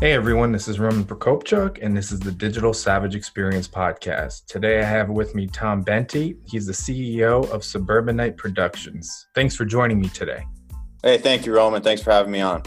Hey everyone, this is Roman Prokopchuk, and this is the Digital Savage Experience Podcast. Today I have with me Tom Benty. He's the CEO of Suburbanite Productions. Thanks for joining me today. Hey, thank you, Roman. Thanks for having me on.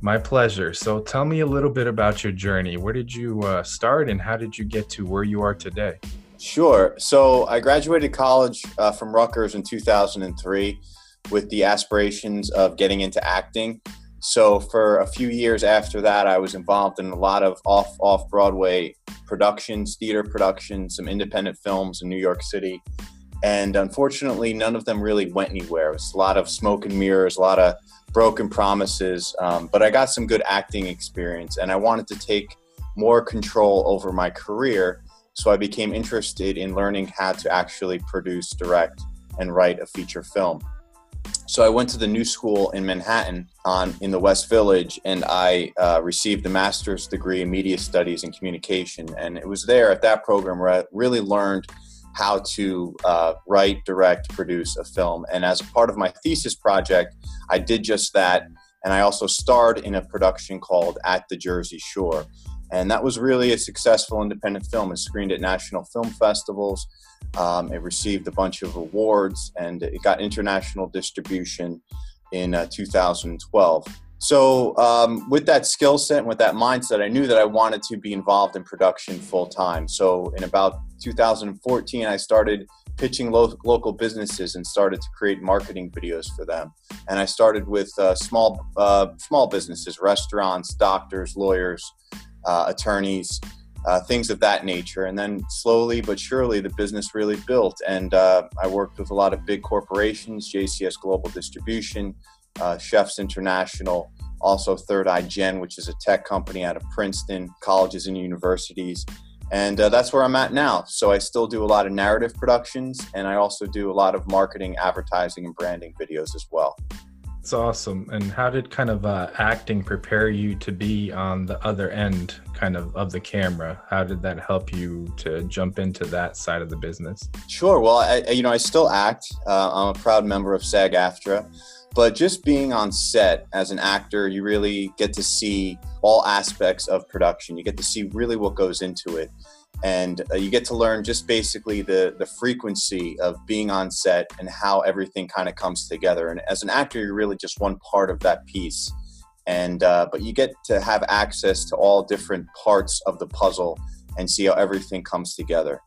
My pleasure. So tell me a little bit about your journey. Where did you uh, start and how did you get to where you are today? Sure. So I graduated college uh, from Rutgers in 2003 with the aspirations of getting into acting. So for a few years after that, I was involved in a lot of off off Broadway productions, theater productions, some independent films in New York City, and unfortunately, none of them really went anywhere. It was a lot of smoke and mirrors, a lot of broken promises. Um, but I got some good acting experience, and I wanted to take more control over my career. So I became interested in learning how to actually produce, direct, and write a feature film. So I went to the New School in Manhattan on in the West Village, and I uh, received a master's degree in media studies and communication. And it was there at that program where I really learned how to uh, write, direct, produce a film. And as part of my thesis project, I did just that. And I also starred in a production called At the Jersey Shore. And that was really a successful independent film. It screened at national film festivals. Um, it received a bunch of awards and it got international distribution in uh, 2012. So, um, with that skill set and with that mindset, I knew that I wanted to be involved in production full time. So, in about 2014, I started pitching lo- local businesses and started to create marketing videos for them. And I started with uh, small uh, small businesses, restaurants, doctors, lawyers, uh, attorneys, uh, things of that nature. And then slowly but surely, the business really built. And uh, I worked with a lot of big corporations, JCS Global Distribution, uh, Chefs International, also Third Eye Gen, which is a tech company out of Princeton, colleges and universities. And uh, that's where I'm at now. So I still do a lot of narrative productions, and I also do a lot of marketing, advertising, and branding videos as well. It's awesome. And how did kind of uh, acting prepare you to be on the other end, kind of, of the camera? How did that help you to jump into that side of the business? Sure. Well, I, you know, I still act. Uh, I'm a proud member of SAG-AFTRA, but just being on set as an actor, you really get to see all aspects of production. You get to see really what goes into it and uh, you get to learn just basically the the frequency of being on set and how everything kind of comes together. And as an actor you're really just one part of that piece. And uh, but you get to have access to all different parts of the puzzle and see how everything comes together.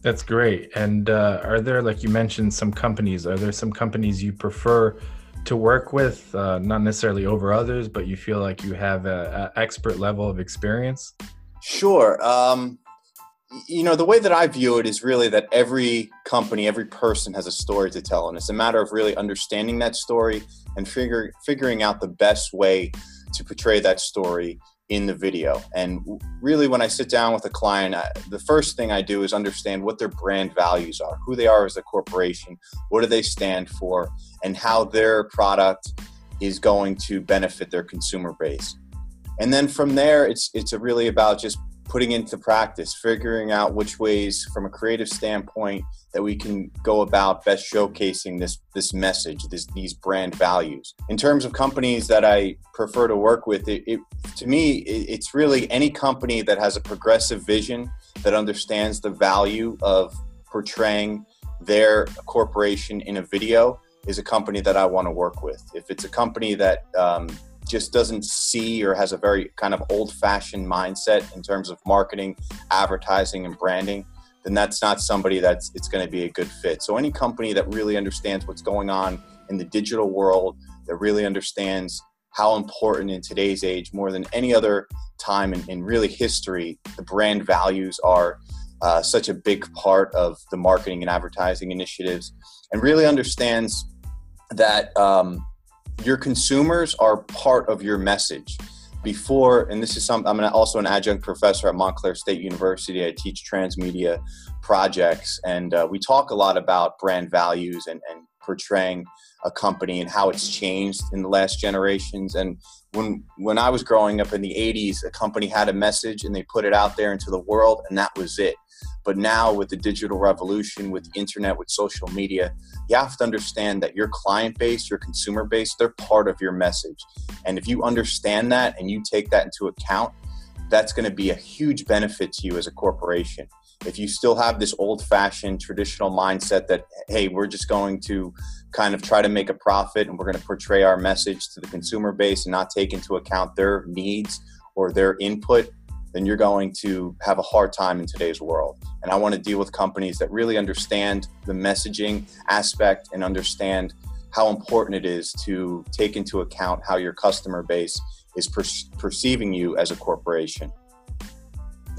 That's great. And uh, are there like you mentioned some companies are there some companies you prefer to work with uh, not necessarily over others but you feel like you have a, a expert level of experience? Sure. Um, you know the way that i view it is really that every company every person has a story to tell and it's a matter of really understanding that story and figure, figuring out the best way to portray that story in the video. And really when i sit down with a client I, the first thing i do is understand what their brand values are who they are as a corporation what do they stand for and how their product is going to benefit their consumer base. And then from there it's it's really about just putting into practice, figuring out which ways, from a creative standpoint, that we can go about best showcasing this this message, this, these brand values. In terms of companies that I prefer to work with, it, it to me, it, it's really any company that has a progressive vision that understands the value of portraying their corporation in a video is a company that I want to work with. If it's a company that um, just doesn't see or has a very kind of old fashioned mindset in terms of marketing, advertising, and branding, then that's not somebody that's it's going to be a good fit. So any company that really understands what's going on in the digital world, that really understands how important in today's age, more than any other time in, in really history, the brand values are uh, such a big part of the marketing and advertising initiatives, and really understands that um, your consumers are part of your message. Before, and this is something I'm also an adjunct professor at Montclair State University. I teach transmedia projects, and uh, we talk a lot about brand values and, and portraying a company and how it's changed in the last generations. And when when I was growing up in the 80s, a company had a message and they put it out there into the world, and that was it. But now, with the digital revolution, with the internet, with social media, you have to understand that your client base, your consumer base, they're part of your message. And if you understand that and you take that into account, that's going to be a huge benefit to you as a corporation. If you still have this old fashioned traditional mindset that, hey, we're just going to kind of try to make a profit and we're going to portray our message to the consumer base and not take into account their needs or their input, then you're going to have a hard time in today's world. And I want to deal with companies that really understand the messaging aspect and understand how important it is to take into account how your customer base is per- perceiving you as a corporation.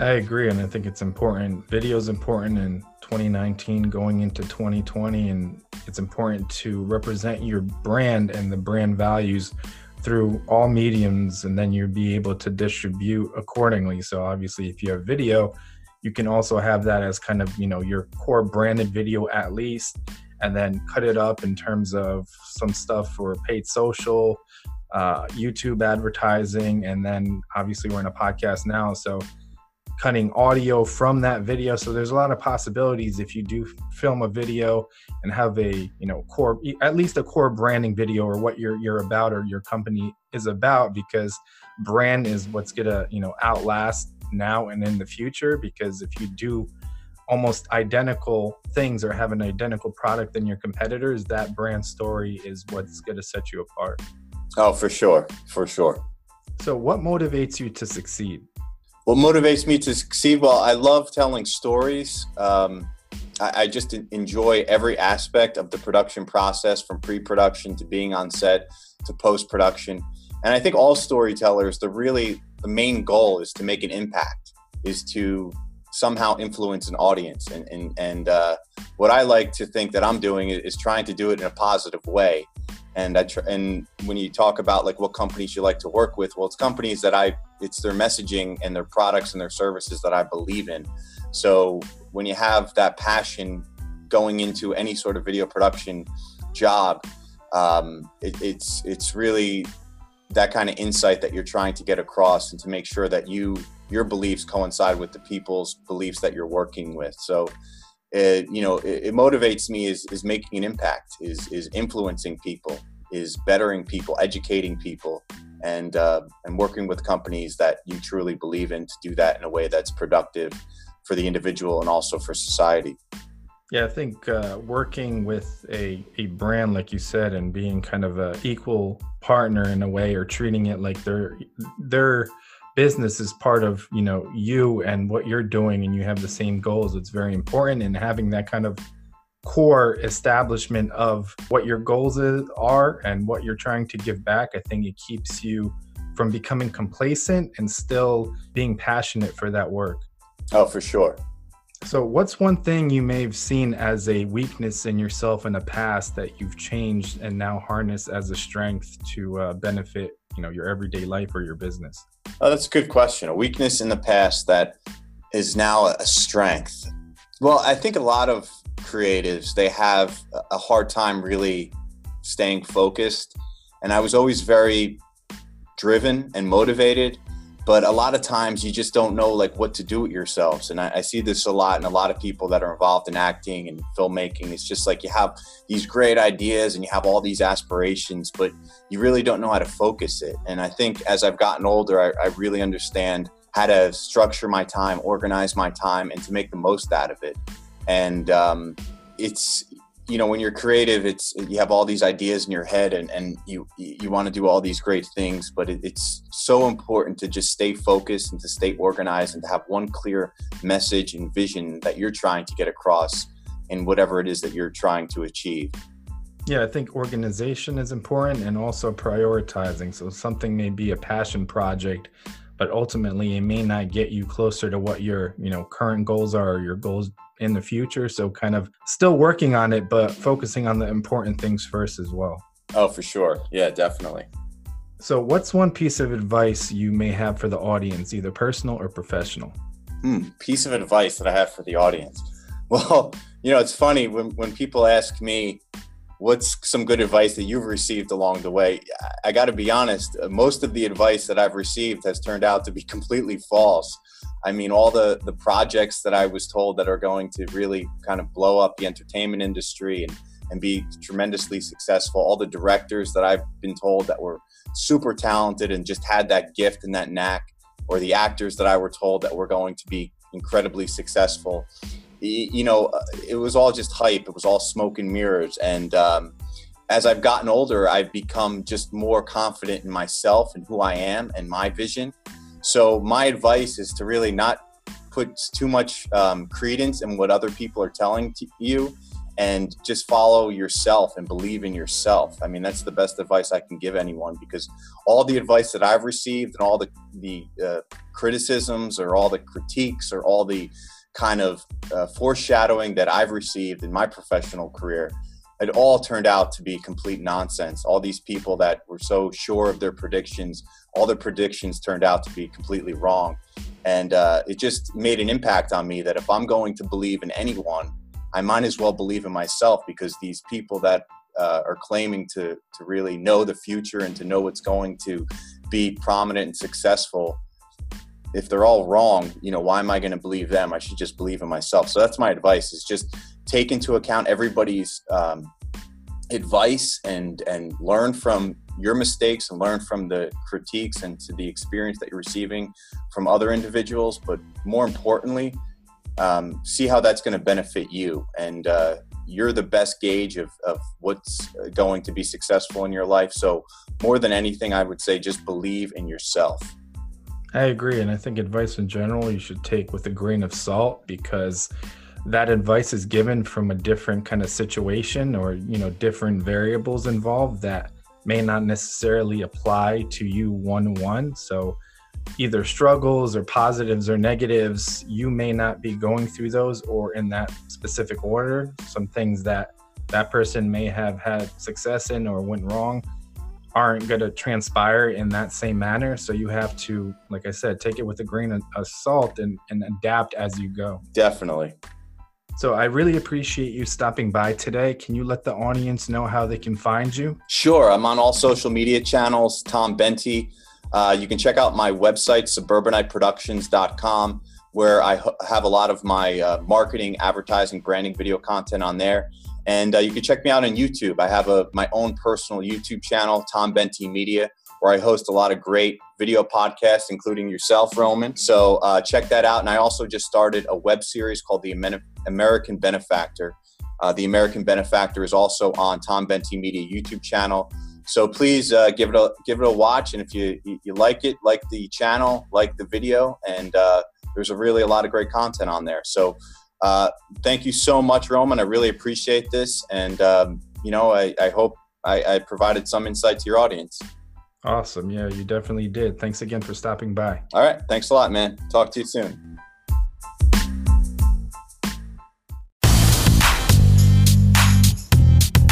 I agree, and I think it's important. Video is important in 2019 going into 2020, and it's important to represent your brand and the brand values through all mediums and then you'll be able to distribute accordingly so obviously if you have video you can also have that as kind of you know your core branded video at least and then cut it up in terms of some stuff for paid social uh, youtube advertising and then obviously we're in a podcast now so cutting audio from that video. So there's a lot of possibilities if you do film a video and have a you know core at least a core branding video or what you're you're about or your company is about because brand is what's gonna you know outlast now and in the future. Because if you do almost identical things or have an identical product than your competitors that brand story is what's gonna set you apart. Oh for sure. For sure. So what motivates you to succeed what motivates me to succeed? Well, I love telling stories. Um, I, I, just enjoy every aspect of the production process from pre production to being on set to post production. And I think all storytellers, the really the main goal is to make an impact, is to somehow influence an audience. And, and, and uh, what I like to think that I'm doing is trying to do it in a positive way and I tr- and when you talk about like what companies you like to work with, well, it's companies that I it's their messaging and their products and their services that I believe in. So when you have that passion going into any sort of video production job, um, it, it's it's really that kind of insight that you're trying to get across and to make sure that you your beliefs coincide with the people's beliefs that you're working with. So it, you know, it, it, motivates me is, is making an impact, is, is influencing people, is bettering people, educating people, and, uh, and working with companies that you truly believe in to do that in a way that's productive for the individual and also for society. Yeah, I think uh, working with a, a brand, like you said, and being kind of a equal partner in a way, or treating it like they're they're business is part of you know you and what you're doing and you have the same goals it's very important and having that kind of core establishment of what your goals is, are and what you're trying to give back i think it keeps you from becoming complacent and still being passionate for that work oh for sure so what's one thing you may have seen as a weakness in yourself in the past that you've changed and now harness as a strength to uh, benefit you know your everyday life or your business Oh, that's a good question. A weakness in the past that is now a strength. Well, I think a lot of creatives they have a hard time really staying focused, and I was always very driven and motivated but a lot of times you just don't know like what to do with yourselves. And I, I, see this a lot in a lot of people that are involved in acting and filmmaking. It's just like you have these great ideas and you have all these aspirations but you really don't know how to focus it. And i think as i've gotten older i, I really understand how to structure my time organize my time and to make the most out of it and um, it's you know when you're creative it's you have all these ideas in your head and, and you you want to do all these great things but it, it's so important to just stay focused and to stay organized and to have one clear message and vision that you're trying to get across in whatever it is that you're trying to achieve. Yeah i think organization is important and also prioritizing. So something may be a passion project but ultimately it may not get you closer to what your you know current goals are or your goals in the future. So kind of still working on it, but focusing on the important things first as well. Oh, for sure. Yeah, definitely. So, what's one piece of advice you may have for the audience, either personal or professional? Hmm, piece of advice that I have for the audience. Well, you know, it's funny when, when people ask me, what's some good advice that you've received along the way? I got to be honest, most of the advice that I've received has turned out to be completely false. I mean, all the, the projects that I was told that are going to really kind of blow up the entertainment industry and, and be tremendously successful, all the directors that I've been told that were super talented and just had that gift and that knack, or the actors that I were told that were going to be incredibly successful you know, uh, it was all just hype. It was all smoke and mirrors. And um, as I've gotten older, I've become just more confident in myself and who I am and my vision. So my advice is to really not put too much um, credence in what other people are telling you and just follow yourself and believe in yourself. I mean, that's the best advice I can give anyone because all the advice that I've received and all the, the uh, criticisms or all the critiques or all the kind of uh, foreshadowing that I've received in my professional career, it all turned out to be complete nonsense. All these people that were so sure of their predictions, all their predictions turned out to be completely wrong. And uh, it just made an impact on me that if I'm going to believe in anyone, I might as well believe in myself because these people that uh, are claiming to, to really know the future and to know what's going to be prominent and successful if they're all wrong, you know, why am I going to believe them? I should just believe in myself. So that's my advice: is just take into account everybody's um, advice and and learn from your mistakes and learn from the critiques and to the experience that you're receiving from other individuals. But more importantly, um, see how that's going to benefit you and. Uh, you're the best gauge of, of what's going to be successful in your life. So, more than anything, I would say just believe in yourself. I agree. And I think advice in general you should take with a grain of salt because that advice is given from a different kind of situation or, you know, different variables involved that may not necessarily apply to you one one. So either struggles or positives or negatives, you may not be going through those or in that specific order. Some things that that person may have had success in or went wrong aren't going to transpire in that same manner. So you have to, like I said, take it with a grain of, of salt and, and adapt as you go. Definitely. So I really appreciate you stopping by today. Can you let the audience know how they can find you? Sure. I'm on all social media channels, Tom Benty. Uh, you can check out my website, suburbaniteproductions.com, where I have a lot of my uh, marketing, advertising, branding, video content on there. And uh, you can check me out on YouTube. I have a my own personal YouTube channel, Tom Benty Media, where I host a lot of great video podcasts, including yourself, Roman. So uh, check that out. And I also just started a web series called The American Benefactor. Uh, the American Benefactor is also on Tom Benty Media YouTube channel. So please uh, give it a give it a watch, and if you you like it, like the channel, like the video, and uh, there's a really a lot of great content on there. So uh, thank you so much, Roman. I really appreciate this. And, um, you know, I, I hope I, I provided some insight to your audience. Awesome. Yeah, you definitely did. Thanks again for stopping by. All right. Thanks a lot, man. Talk to you soon.